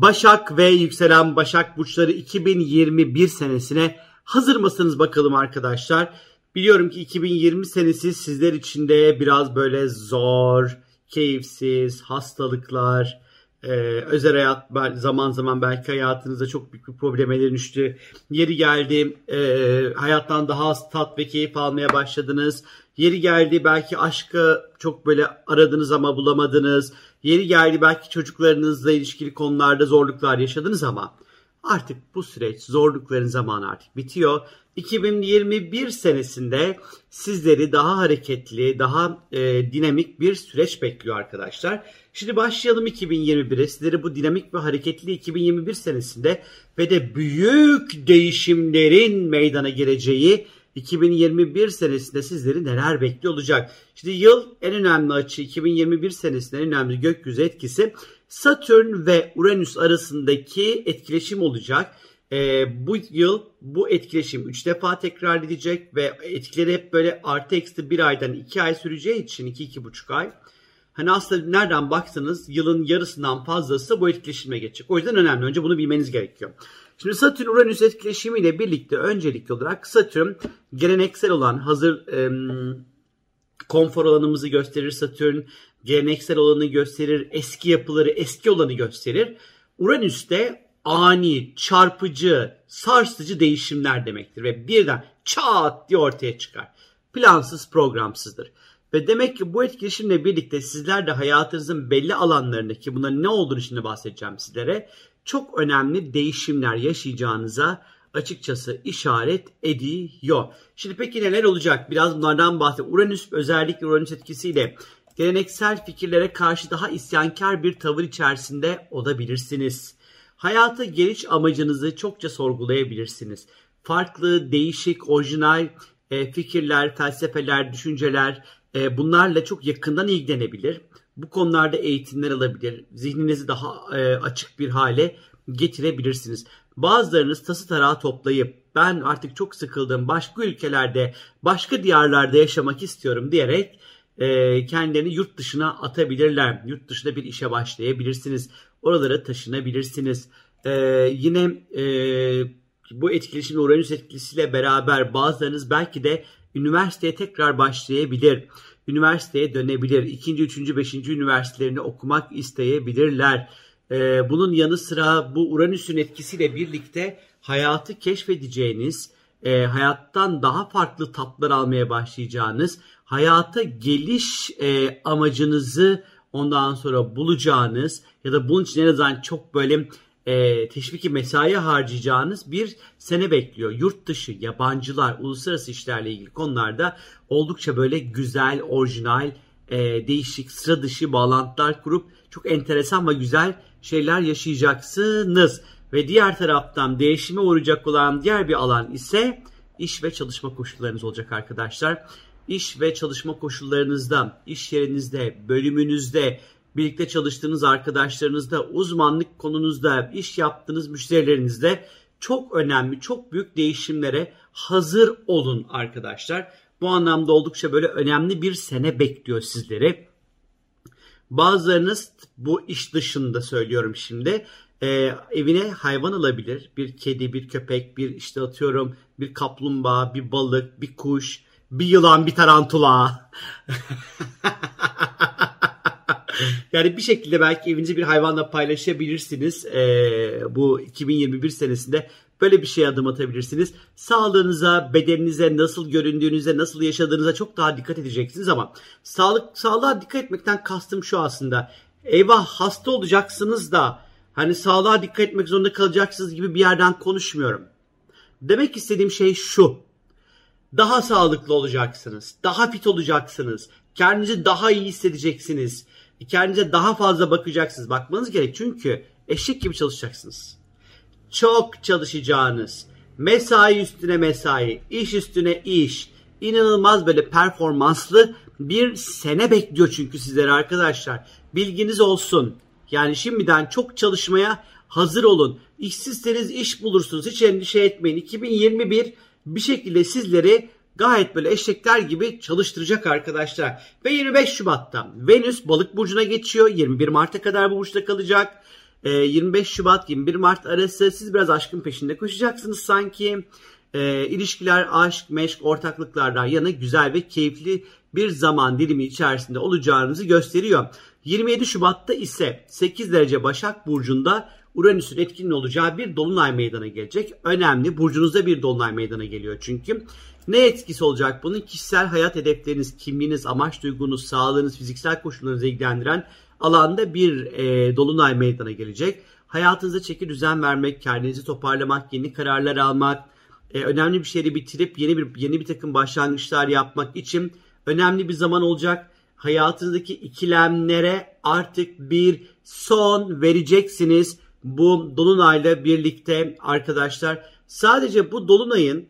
Başak ve yükselen Başak burçları 2021 senesine hazır mısınız bakalım arkadaşlar? Biliyorum ki 2020 senesi sizler için de biraz böyle zor, keyifsiz, hastalıklar, ee, özel hayat zaman zaman belki hayatınızda çok büyük bir probleme dönüştü. Yeri geldi e, hayattan daha az tat ve keyif almaya başladınız. Yeri geldi belki aşkı çok böyle aradınız ama bulamadınız. Yeri geldi belki çocuklarınızla ilişkili konularda zorluklar yaşadınız ama artık bu süreç zorlukların zamanı artık bitiyor. 2021 senesinde sizleri daha hareketli, daha e, dinamik bir süreç bekliyor arkadaşlar. Şimdi başlayalım 2021'e. Sizleri bu dinamik ve hareketli 2021 senesinde ve de büyük değişimlerin meydana geleceği 2021 senesinde sizleri neler bekliyor olacak? Şimdi yıl en önemli açı 2021 senesinde en önemli gökyüzü etkisi Satürn ve Uranüs arasındaki etkileşim olacak. E, bu yıl bu etkileşim 3 defa tekrar edecek ve etkileri hep böyle artı eksi bir aydan 2 ay süreceği için 2-2,5 ay. Hani aslında nereden baksanız yılın yarısından fazlası bu etkileşime geçecek. O yüzden önemli. Önce bunu bilmeniz gerekiyor. Şimdi Satürn Uranüs etkileşimiyle birlikte öncelikli olarak Satürn geleneksel olan hazır e, konfor alanımızı gösterir Satürn. Geleneksel olanı gösterir. Eski yapıları eski olanı gösterir. Uranüs de ani, çarpıcı, sarsıcı değişimler demektir. Ve birden çat diye ortaya çıkar. Plansız, programsızdır. Ve demek ki bu etkileşimle birlikte sizler de hayatınızın belli alanlarındaki bunların ne olduğunu şimdi bahsedeceğim sizlere. Çok önemli değişimler yaşayacağınıza açıkçası işaret ediyor. Şimdi peki neler olacak? Biraz bunlardan bahsedeyim. Uranüs özellikle Uranüs etkisiyle geleneksel fikirlere karşı daha isyankar bir tavır içerisinde olabilirsiniz. Hayata geliş amacınızı çokça sorgulayabilirsiniz. Farklı, değişik, orijinal e, fikirler, felsefeler, düşünceler e, bunlarla çok yakından ilgilenebilir. Bu konularda eğitimler alabilir. Zihninizi daha e, açık bir hale getirebilirsiniz. Bazılarınız tası tarağı toplayıp ben artık çok sıkıldım başka ülkelerde, başka diyarlarda yaşamak istiyorum diyerek e, kendilerini yurt dışına atabilirler. Yurt dışında bir işe başlayabilirsiniz. Oralara taşınabilirsiniz. E, yine e, bu etkileşimle Uranüs etkisiyle beraber bazılarınız belki de üniversiteye tekrar başlayabilir. Üniversiteye dönebilir. İkinci, üçüncü, beşinci üniversitelerini okumak isteyebilirler. Ee, bunun yanı sıra bu Uranüs'ün etkisiyle birlikte hayatı keşfedeceğiniz, e, hayattan daha farklı tatlar almaya başlayacağınız, hayata geliş e, amacınızı ondan sonra bulacağınız ya da bunun için en azından çok böyle e, teşviki mesai harcayacağınız bir sene bekliyor. Yurt dışı, yabancılar, uluslararası işlerle ilgili konularda oldukça böyle güzel, orijinal, e, değişik, sıra dışı bağlantılar kurup çok enteresan ve güzel şeyler yaşayacaksınız. Ve diğer taraftan değişime uğrayacak olan diğer bir alan ise iş ve çalışma koşullarınız olacak arkadaşlar. İş ve çalışma koşullarınızda, iş yerinizde, bölümünüzde, birlikte çalıştığınız arkadaşlarınızda, uzmanlık konunuzda, iş yaptığınız müşterilerinizde çok önemli, çok büyük değişimlere hazır olun arkadaşlar. Bu anlamda oldukça böyle önemli bir sene bekliyor sizleri. Bazılarınız bu iş dışında söylüyorum şimdi e, evine hayvan alabilir. Bir kedi, bir köpek, bir işte atıyorum bir kaplumbağa, bir balık, bir kuş, bir yılan, bir tarantula. yani bir şekilde belki evinizi bir hayvanla paylaşabilirsiniz. Ee, bu 2021 senesinde böyle bir şey adım atabilirsiniz. Sağlığınıza, bedeninize, nasıl göründüğünüze, nasıl yaşadığınıza çok daha dikkat edeceksiniz ama sağlık sağlığa dikkat etmekten kastım şu aslında. Eyvah hasta olacaksınız da hani sağlığa dikkat etmek zorunda kalacaksınız gibi bir yerden konuşmuyorum. Demek istediğim şey şu. Daha sağlıklı olacaksınız. Daha fit olacaksınız. Kendinizi daha iyi hissedeceksiniz. Kendinize daha fazla bakacaksınız. Bakmanız gerek çünkü eşek gibi çalışacaksınız. Çok çalışacağınız, mesai üstüne mesai, iş üstüne iş, inanılmaz böyle performanslı bir sene bekliyor çünkü sizleri arkadaşlar. Bilginiz olsun. Yani şimdiden çok çalışmaya hazır olun. İşsizseniz iş bulursunuz. Hiç endişe etmeyin. 2021 bir şekilde sizleri gayet böyle eşekler gibi çalıştıracak arkadaşlar. Ve 25 Şubat'ta Venüs balık burcuna geçiyor. 21 Mart'a kadar bu burçta kalacak. 25 Şubat 21 Mart arası siz biraz aşkın peşinde koşacaksınız sanki. E, ilişkiler, aşk, meşk, ortaklıklardan yana güzel ve keyifli bir zaman dilimi içerisinde olacağınızı gösteriyor. 27 Şubat'ta ise 8 derece Başak Burcu'nda Uranüs'ün etkin olacağı bir dolunay meydana gelecek. Önemli. Burcunuzda bir dolunay meydana geliyor çünkü. Ne etkisi olacak bunun? Kişisel hayat hedefleriniz, kimliğiniz, amaç duygunuz, sağlığınız, fiziksel koşullarınızı ilgilendiren alanda bir e, dolunay meydana gelecek. Hayatınıza çeki düzen vermek, kendinizi toparlamak, yeni kararlar almak, e, önemli bir şeyi bitirip yeni bir yeni bir takım başlangıçlar yapmak için önemli bir zaman olacak. Hayatınızdaki ikilemlere artık bir son vereceksiniz bu dolunayla birlikte arkadaşlar. Sadece bu dolunayın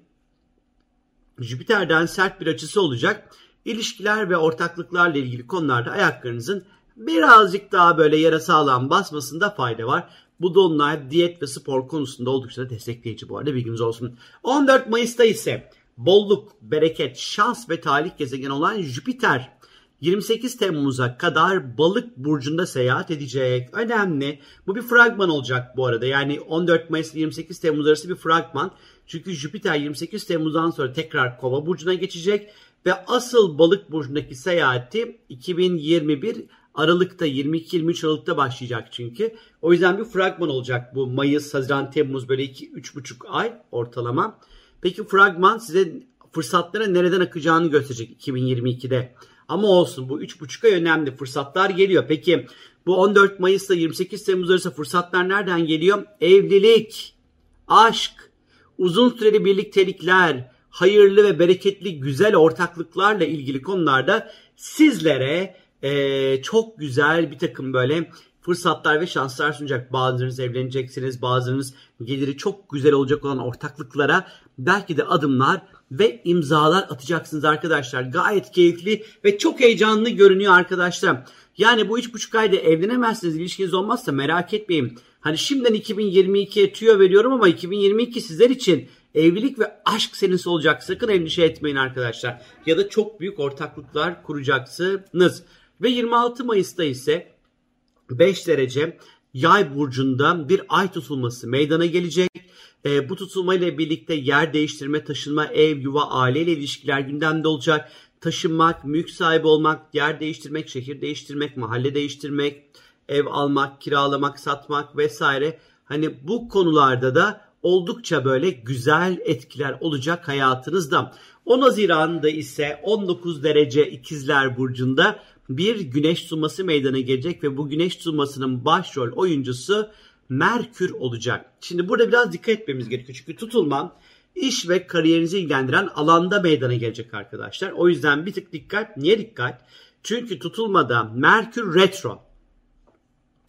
Jüpiter'den sert bir açısı olacak. İlişkiler ve ortaklıklarla ilgili konularda ayaklarınızın birazcık daha böyle yara sağlam basmasında fayda var. Bu dolunay diyet ve spor konusunda oldukça da destekleyici bu arada bilginiz olsun. 14 Mayıs'ta ise bolluk, bereket, şans ve talih gezegeni olan Jüpiter 28 Temmuz'a kadar balık burcunda seyahat edecek. Önemli. Bu bir fragman olacak bu arada. Yani 14 Mayıs 28 Temmuz arası bir fragman. Çünkü Jüpiter 28 Temmuz'dan sonra tekrar Kova burcuna geçecek ve asıl balık burcundaki seyahati 2021 Aralık'ta 22-23 Aralık'ta başlayacak çünkü. O yüzden bir fragman olacak bu Mayıs, Haziran, Temmuz böyle 2-3,5 ay ortalama. Peki fragman size fırsatlara nereden akacağını gösterecek 2022'de. Ama olsun bu 3,5 ay önemli. Fırsatlar geliyor. Peki bu 14 Mayıs'ta 28 Temmuz arası fırsatlar nereden geliyor? Evlilik, aşk, uzun süreli birliktelikler, hayırlı ve bereketli güzel ortaklıklarla ilgili konularda sizlere e, çok güzel bir takım böyle fırsatlar ve şanslar sunacak. Bazılarınız evleneceksiniz, bazılarınız geliri çok güzel olacak olan ortaklıklara belki de adımlar ve imzalar atacaksınız arkadaşlar. Gayet keyifli ve çok heyecanlı görünüyor arkadaşlar. Yani bu üç buçuk ayda evlenemezsiniz, ilişkiniz olmazsa merak etmeyin. Hani şimdiden 2022'ye tüyo veriyorum ama 2022 sizler için evlilik ve aşk senesi olacak. Sakın endişe etmeyin arkadaşlar. Ya da çok büyük ortaklıklar kuracaksınız. Ve 26 Mayıs'ta ise 5 derece yay burcunda bir ay tutulması meydana gelecek. E, bu tutulmayla birlikte yer değiştirme, taşınma, ev, yuva, aileyle ilişkiler gündemde olacak. Taşınmak, mülk sahibi olmak, yer değiştirmek, şehir değiştirmek, mahalle değiştirmek, ev almak, kiralamak, satmak vesaire. Hani bu konularda da oldukça böyle güzel etkiler olacak hayatınızda. 10 Haziran'da ise 19 derece ikizler burcunda bir güneş tutulması meydana gelecek ve bu güneş tutulmasının başrol oyuncusu Merkür olacak. Şimdi burada biraz dikkat etmemiz gerekiyor. Çünkü tutulma iş ve kariyerinizi ilgilendiren alanda meydana gelecek arkadaşlar. O yüzden bir tık dikkat. Niye dikkat? Çünkü tutulmada Merkür retro.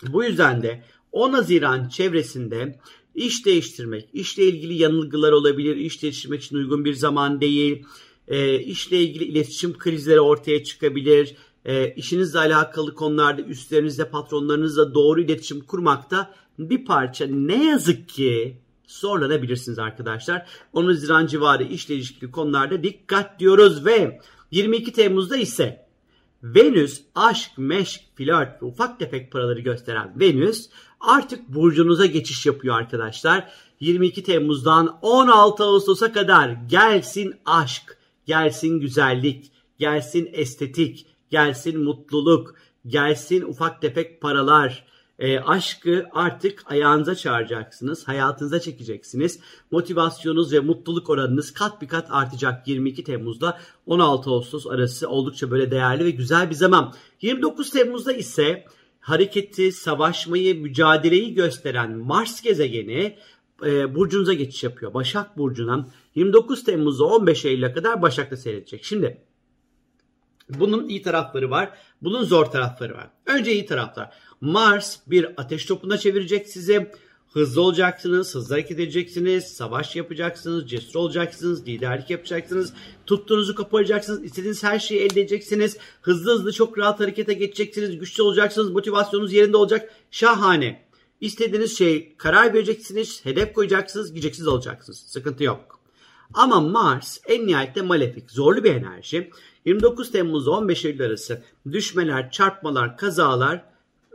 Bu yüzden de 10 Haziran çevresinde iş değiştirmek, işle ilgili yanılgılar olabilir, iş değiştirmek için uygun bir zaman değil, e, işle ilgili iletişim krizleri ortaya çıkabilir, e, işinizle alakalı konularda üstlerinizle, patronlarınızla doğru iletişim kurmakta bir parça ne yazık ki zorlanabilirsiniz arkadaşlar. 10 Haziran civarı işle ilişkili konularda dikkat diyoruz ve 22 Temmuz'da ise Venüs aşk, meşk, flört ve ufak tefek paraları gösteren Venüs artık burcunuza geçiş yapıyor arkadaşlar. 22 Temmuz'dan 16 Ağustos'a kadar gelsin aşk, gelsin güzellik, gelsin estetik, gelsin mutluluk, gelsin ufak tefek paralar, e, aşkı artık ayağınıza çağıracaksınız, hayatınıza çekeceksiniz. Motivasyonunuz ve mutluluk oranınız kat bir kat artacak 22 Temmuz'da 16 Ağustos arası oldukça böyle değerli ve güzel bir zaman. 29 Temmuz'da ise hareketi, savaşmayı, mücadeleyi gösteren Mars gezegeni e, burcunuza geçiş yapıyor. Başak Burcu'na 29 Temmuz'da 15 Eylül'e kadar Başak'ta seyredecek. Şimdi bunun iyi tarafları var. Bunun zor tarafları var. Önce iyi taraflar. Mars bir ateş topuna çevirecek sizi. Hızlı olacaksınız, hızlı hareket edeceksiniz, savaş yapacaksınız, cesur olacaksınız, liderlik yapacaksınız, tuttuğunuzu koparacaksınız, istediğiniz her şeyi elde edeceksiniz, hızlı hızlı çok rahat harekete geçeceksiniz, güçlü olacaksınız, motivasyonunuz yerinde olacak. Şahane. İstediğiniz şey karar vereceksiniz, hedef koyacaksınız, gideceksiniz olacaksınız. Sıkıntı yok. Ama Mars en nihayette malefik, zorlu bir enerji. 29 Temmuz 15 Eylül arası düşmeler, çarpmalar, kazalar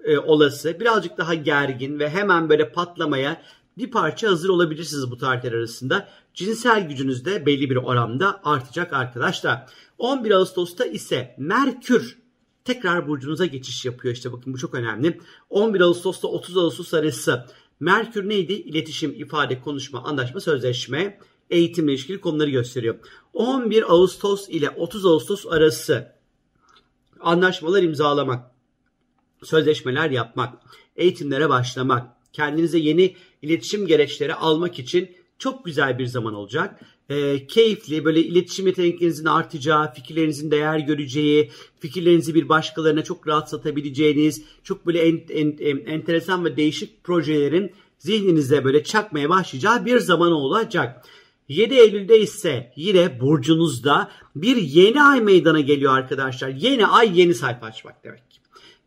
e, olası, birazcık daha gergin ve hemen böyle patlamaya bir parça hazır olabilirsiniz bu tarihler arasında. Cinsel gücünüz de belli bir oranda artacak arkadaşlar. 11 Ağustos'ta ise Merkür tekrar burcunuza geçiş yapıyor. İşte bakın bu çok önemli. 11 Ağustos'ta 30 Ağustos arası Merkür neydi? İletişim, ifade, konuşma, anlaşma, sözleşme, eğitimle ilişkili konuları gösteriyor. 11 Ağustos ile 30 Ağustos arası anlaşmalar imzalamak, sözleşmeler yapmak, eğitimlere başlamak, kendinize yeni iletişim gereçleri almak için çok güzel bir zaman olacak. E, keyifli böyle iletişim yeteneklerinizin artacağı, fikirlerinizin değer göreceği, fikirlerinizi bir başkalarına çok rahat satabileceğiniz, çok böyle en, en, en, enteresan ve değişik projelerin zihninizde böyle çakmaya başlayacağı bir zaman olacak. 7 Eylül'de ise yine burcunuzda bir yeni ay meydana geliyor arkadaşlar. Yeni ay yeni sayfa açmak demek.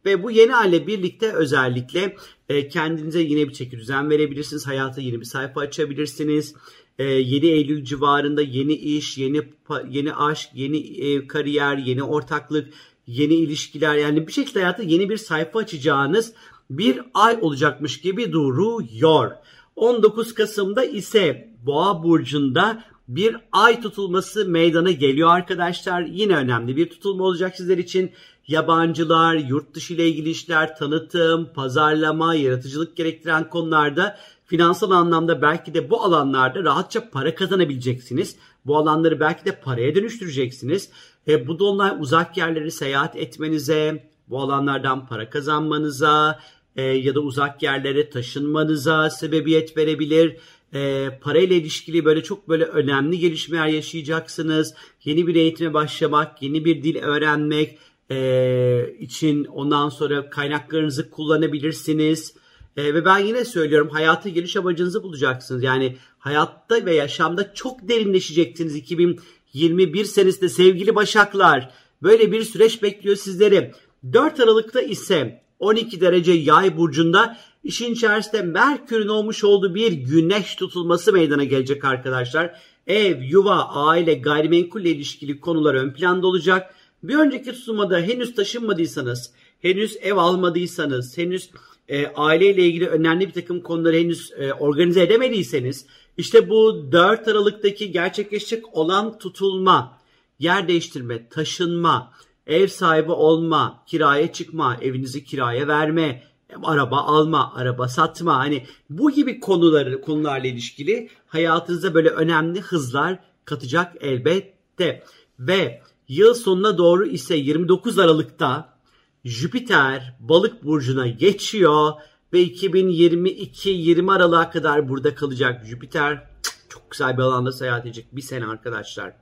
Ve bu yeni aile birlikte özellikle e, kendinize yine bir çeki düzen verebilirsiniz. Hayata yeni bir sayfa açabilirsiniz. E, 7 Eylül civarında yeni iş, yeni yeni aşk, yeni e, kariyer, yeni ortaklık, yeni ilişkiler yani bir şekilde hayatta yeni bir sayfa açacağınız bir ay olacakmış gibi duruyor. 19 Kasım'da ise Boğa burcunda bir ay tutulması meydana geliyor arkadaşlar. Yine önemli bir tutulma olacak sizler için yabancılar, yurt dışı ile ilgili işler, tanıtım, pazarlama, yaratıcılık gerektiren konularda finansal anlamda belki de bu alanlarda rahatça para kazanabileceksiniz. Bu alanları belki de paraya dönüştüreceksiniz. E, bu dolunay uzak yerleri seyahat etmenize, bu alanlardan para kazanmanıza e, ya da uzak yerlere taşınmanıza sebebiyet verebilir. E, parayla ilişkili böyle çok böyle önemli gelişmeler yaşayacaksınız. Yeni bir eğitime başlamak, yeni bir dil öğrenmek, e, için ondan sonra kaynaklarınızı kullanabilirsiniz. E, ve ben yine söylüyorum hayata geliş amacınızı bulacaksınız. Yani hayatta ve yaşamda çok derinleşeceksiniz 2021 senesinde sevgili Başaklar. Böyle bir süreç bekliyor sizleri. 4 Aralık'ta ise 12 derece yay burcunda işin içerisinde Merkür'ün olmuş olduğu bir güneş tutulması meydana gelecek arkadaşlar. Ev, yuva, aile, gayrimenkulle ilişkili konular ön planda olacak. Bir önceki tutulmada henüz taşınmadıysanız, henüz ev almadıysanız, henüz e, aileyle ilgili önemli bir takım konuları henüz e, organize edemediyseniz, işte bu 4 Aralık'taki gerçekleşecek olan tutulma, yer değiştirme, taşınma, ev sahibi olma, kiraya çıkma, evinizi kiraya verme, araba alma, araba satma hani bu gibi konuları konularla ilişkili hayatınıza böyle önemli hızlar katacak elbette. Ve Yıl sonuna doğru ise 29 Aralık'ta Jüpiter balık burcuna geçiyor ve 2022-20 Aralık'a kadar burada kalacak. Jüpiter çok güzel bir alanda seyahat edecek bir sene arkadaşlar.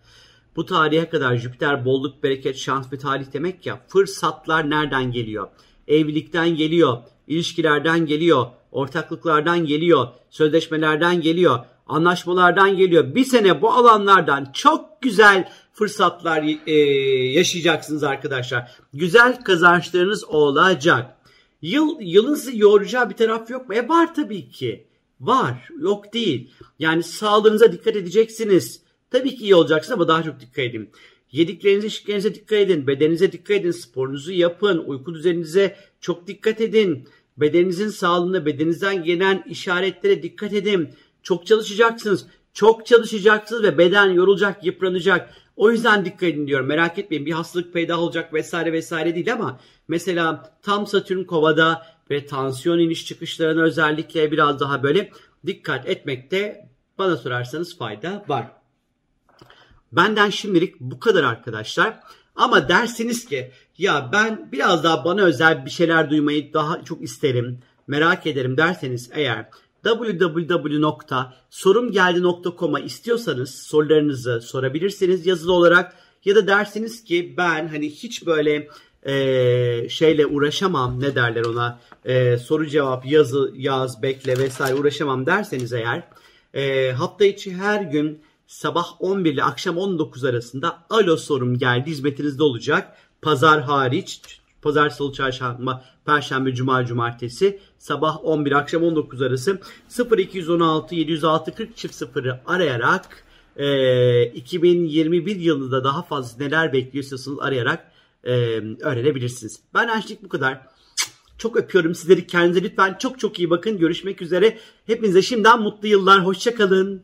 Bu tarihe kadar Jüpiter bolluk, bereket, şans ve talih demek ya. Fırsatlar nereden geliyor? Evlilikten geliyor, ilişkilerden geliyor, ortaklıklardan geliyor, sözleşmelerden geliyor, anlaşmalardan geliyor. Bir sene bu alanlardan çok güzel fırsatlar e, yaşayacaksınız arkadaşlar. Güzel kazançlarınız olacak. Yıl, yılın sizi yoracağı bir taraf yok mu? E var tabii ki. Var. Yok değil. Yani sağlığınıza dikkat edeceksiniz. Tabii ki iyi olacaksınız ama daha çok dikkat edin. Yediklerinize, içtiklerinize dikkat edin. Bedeninize dikkat edin. Sporunuzu yapın. Uyku düzeninize çok dikkat edin. Bedeninizin sağlığına, bedeninizden gelen işaretlere dikkat edin. Çok çalışacaksınız. Çok çalışacaksınız ve beden yorulacak, yıpranacak. O yüzden dikkat edin diyorum. Merak etmeyin bir hastalık peydah olacak vesaire vesaire değil ama mesela tam Satürn kovada ve tansiyon iniş çıkışlarına özellikle biraz daha böyle dikkat etmekte bana sorarsanız fayda var. Benden şimdilik bu kadar arkadaşlar. Ama dersiniz ki ya ben biraz daha bana özel bir şeyler duymayı daha çok isterim, merak ederim derseniz eğer www.sorumgeldi.com'a istiyorsanız sorularınızı sorabilirsiniz yazılı olarak ya da dersiniz ki ben hani hiç böyle e, şeyle uğraşamam ne derler ona e, soru cevap yazı yaz bekle vesaire uğraşamam derseniz eğer e, hafta içi her gün sabah 11 ile akşam 19 arasında alo sorum geldi hizmetinizde olacak. Pazar hariç Pazar, salı, çarşamba, perşembe, cuma, cumartesi sabah 11 akşam 19 arası 0216 706 40 çift sıfırı arayarak e, 2021 yılında daha fazla neler bekliyorsanız arayarak e, öğrenebilirsiniz. Ben Anşlik bu kadar. Çok öpüyorum sizleri. Kendinize lütfen çok çok iyi bakın. Görüşmek üzere. Hepinize şimdiden mutlu yıllar. Hoşçakalın.